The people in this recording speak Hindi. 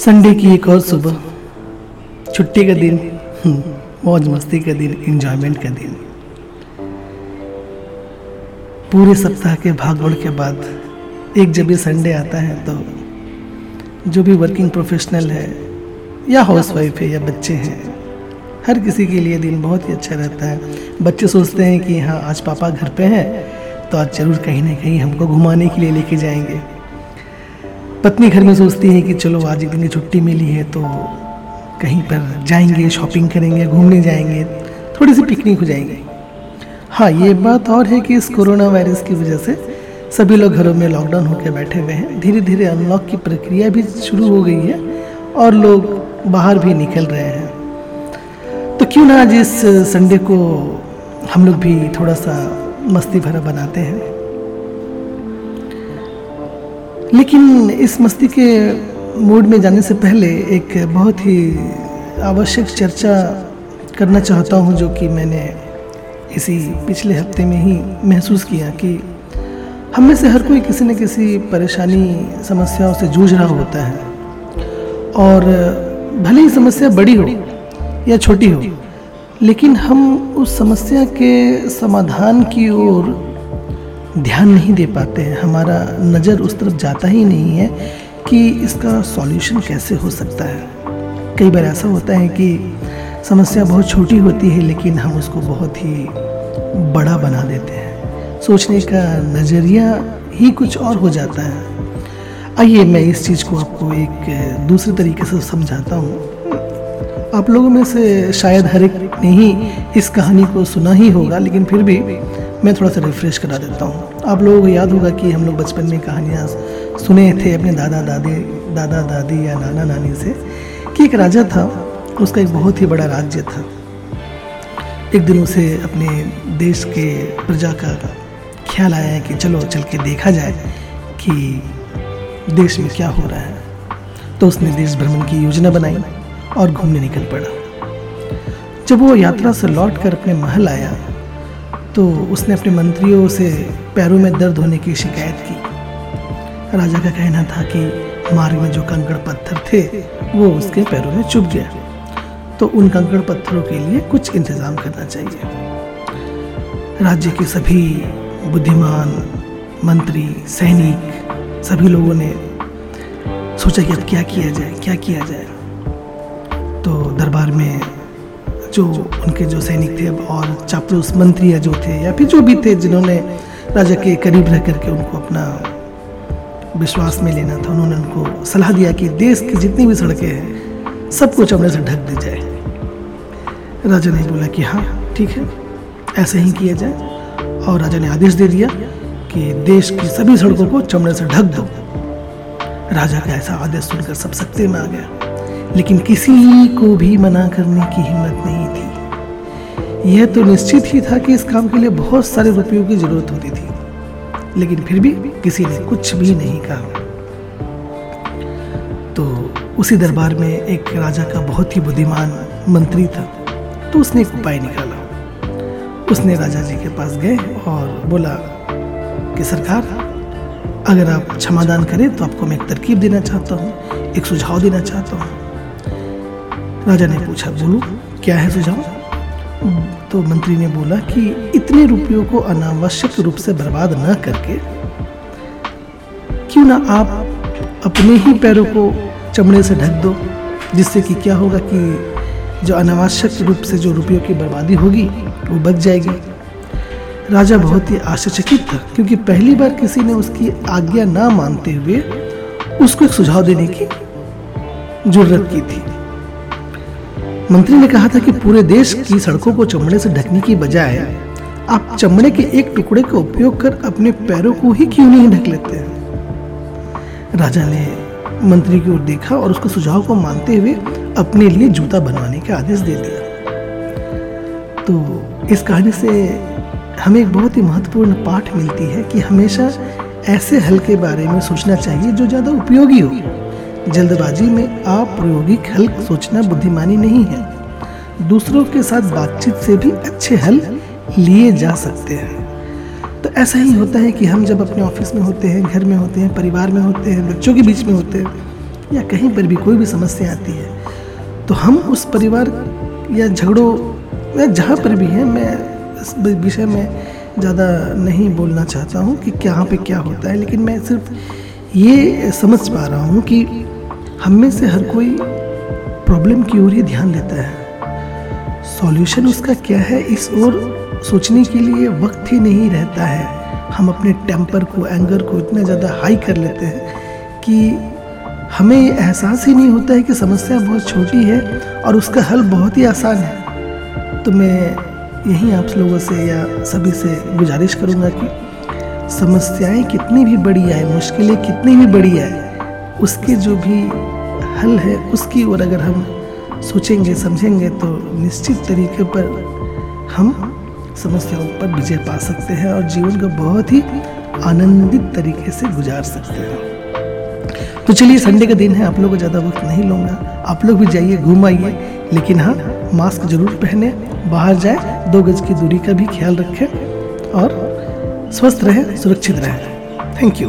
संडे की एक और सुबह। छुट्टी का दिन हम्म, मौज मस्ती का दिन इंजॉयमेंट का दिन। पूरे सप्ताह के भागदौड़ के बाद एक जब ये संडे आता है तो जो भी वर्किंग प्रोफेशनल है या हाउसवाइफ है या बच्चे हैं हर किसी के लिए दिन बहुत ही अच्छा रहता है। बच्चे सोचते हैं कि हाँ आज पापा घर पे हैं तो आज ज़रूर कहीं ना कहीं हमको घुमाने के लिए लेके जाएँगे। पत्नी घर में सोचती है कि चलो आज एक दिन की छुट्टी मिली है तो कहीं पर जाएँगे शॉपिंग करेंगे, घूमने जाएँगे, थोड़ी सी पिकनिक हो जाएँगे। हाँ ये बात और है कि इस कोरोना वायरस की वजह से सभी लोग घरों में लॉकडाउन होकर बैठे हुए हैं। धीरे धीरे अनलॉक की प्रक्रिया भी शुरू हो गई है और लोग बाहर भी निकल रहे हैं। तो क्यों ना आज इस संडे को हम लोग भी थोड़ा सा मस्ती भरा बनाते हैं? लेकिन इस मस्ती के मूड में जाने से पहले एक बहुत ही आवश्यक चर्चा करना चाहता हूँ, जो कि मैंने इसी पिछले हफ़्ते में ही महसूस किया कि हम में से हर कोई किसी न किसी परेशानी, समस्याओं से जूझ रहा होता है। और भले ही समस्या बड़ी हो या छोटी हो, लेकिन हम उस समस्या के समाधान की ओर ध्यान नहीं दे पाते हैं। हमारा नज़र उस तरफ़ जाता ही नहीं है कि इसका सॉल्यूशन कैसे हो सकता है। कई बार ऐसा होता है कि समस्या बहुत छोटी होती है, लेकिन हम उसको बहुत ही बड़ा बना देते हैं। सोचने का नज़रिया ही कुछ और हो जाता है। आइए मैं इस चीज़ को आपको एक दूसरे तरीके से समझाता हूँ। आप लोगों में से शायद हर एक ने ही इस कहानी को सुना ही होगा, लेकिन फिर भी मैं थोड़ा सा रिफ्रेश करा देता हूँ। आप लोगों को याद होगा कि हम लोग बचपन में कहानियाँ सुने थे अपने दादा, दादी दादा, दादी या नाना, नानी से कि एक राजा था, उसका एक बहुत ही बड़ा राज्य था। एक दिन उसे अपने देश के प्रजा का ख्याल आया कि चलो, चल के देखा जाए कि देश में क्या हो रहा है। तो उसने देश भ्रमण की योजना बनाई और घूमने निकल पड़ा। जब वो यात्रा से लौट कर अपने महल आया तो उसने अपने मंत्रियों से पैरों में दर्द होने की शिकायत की। राजा का कहना था कि मार्ग में जो कंकड़ पत्थर थे, वो उसके पैरों में चुभ गया। तो उन कंकड़ पत्थरों के लिए कुछ इंतज़ाम करना चाहिए। राज्य के सभी बुद्धिमान, मंत्री, सैनिक, सभी लोगों ने सोचा कि अब क्या किया जाए, क्या किया जाए। तो दरबार में जो उनके जो सैनिक थे और चापलूस मंत्री या जो थे या फिर जो भी थे जिन्होंने राजा के करीब रह करके उनको अपना विश्वास में लेना था, उन्होंने उनको सलाह दिया कि देश की जितनी भी सड़कें हैं सबको चमड़े से ढक दी जाए। राजा ने बोला कि हाँ ठीक है, ऐसे ही किया जाए। और राजा ने आदेश दे दिया कि देश की सभी सड़कों को चमड़े से ढक दो। राजा का ऐसा आदेश सुनकर सब सत्ते में आ गया लेकिन किसी को भी मना करने की हिम्मत नहीं यह तो निश्चित ही था कि इस काम के लिए बहुत सारे रुपयों की ज़रूरत होती थी। लेकिन फिर भी किसी ने कुछ भी नहीं कहा। तो उसी दरबार में एक राजा का बहुत ही बुद्धिमान मंत्री था। तो उसने एक उपाय निकाला। उसने राजा जी के पास गए और बोला कि, सरकार, अगर आप क्षमादान करें तो आपको मैं एक तरकीब देना चाहता हूँ, एक सुझाव देना चाहता हूँ। राजा ने पूछा बोलो क्या है सुझाव? तो मंत्री ने बोला कि इतने रुपयों को अनावश्यक रूप से बर्बाद न करके क्यों ना आप अपने ही पैरों को चमड़े से ढक दो, जिससे कि क्या होगा कि जो अनावश्यक रूप से जो रुपयों की बर्बादी होगी, वो बच जाएगी। राजा बहुत ही आश्चर्यचकित था, क्योंकि पहली बार किसी ने उसकी आज्ञा ना मानते हुए उसको एक सुझाव देने की ज़रूरत की थी। मंत्री ने कहा था कि पूरे देश की सड़कों को चमड़े से ढकने की बजाय आप चमड़े के एक टुकड़े का उपयोग कर अपने पैरों को ही क्यों नहीं ढक लेते हैं? राजा ने मंत्री की ओर देखा और उसके सुझाव को मानते हुए अपने लिए जूता बनवाने का आदेश दे दिया। तो इस कहानी से हमें एक बहुत ही महत्वपूर्ण पाठ मिलती है कि हमेशा ऐसे हल के बारे में सोचना चाहिए जो ज़्यादा उपयोगी हो। जल्दबाजी में अप्रायोगिक हल सोचना बुद्धिमानी नहीं है। दूसरों के साथ बातचीत से भी अच्छे हल लिए जा सकते हैं। तो ऐसा ही होता है कि हम जब अपने ऑफ़िस में होते हैं, घर में होते हैं, परिवार में होते हैं, बच्चों के बीच में होते हैं, या कहीं पर भी कोई भी समस्या आती है तो हम उस परिवार या झगड़ों या जहाँ पर भी हैं, मैं इस विषय में ज़्यादा नहीं बोलना चाहता हूँ कि कहाँ पे क्या होता है, लेकिन मैं सिर्फ़ ये समझ पा रहा हूँ कि हम में से हर कोई प्रॉब्लम की ओर ही ध्यान देता है। सॉल्यूशन उसका क्या है? इस ओर सोचने के लिए वक्त ही नहीं रहता है। हम अपने टेम्पर को एंगर को इतना ज़्यादा हाई कर लेते हैं कि हमें एहसास ही नहीं होता है कि समस्या बहुत छोटी है और उसका हल बहुत ही आसान है। तो मैं यही आप लोगों से या सभी से गुजारिश करूँगा कि समस्याएँ कितनी भी बड़ी आए मुश्किलें कितनी भी बड़ी आए उसके जो भी हल है, उसकी ओर अगर हम सोचेंगे, समझेंगे तो निश्चित तरीके पर हम समस्याओं पर विजय पा सकते हैं और जीवन को बहुत ही आनंदित तरीके से गुजार सकते हैं। तो चलिए, संडे का दिन है, आप लोग को ज़्यादा वक्त नहीं लूँगा। आप लोग भी जाइए, घूम आइए, लेकिन हाँ मास्क ज़रूर पहने, बाहर जाए, दो गज की दूरी का भी ख्याल रखें और स्वस्थ रहें, सुरक्षित रहें। Thank you.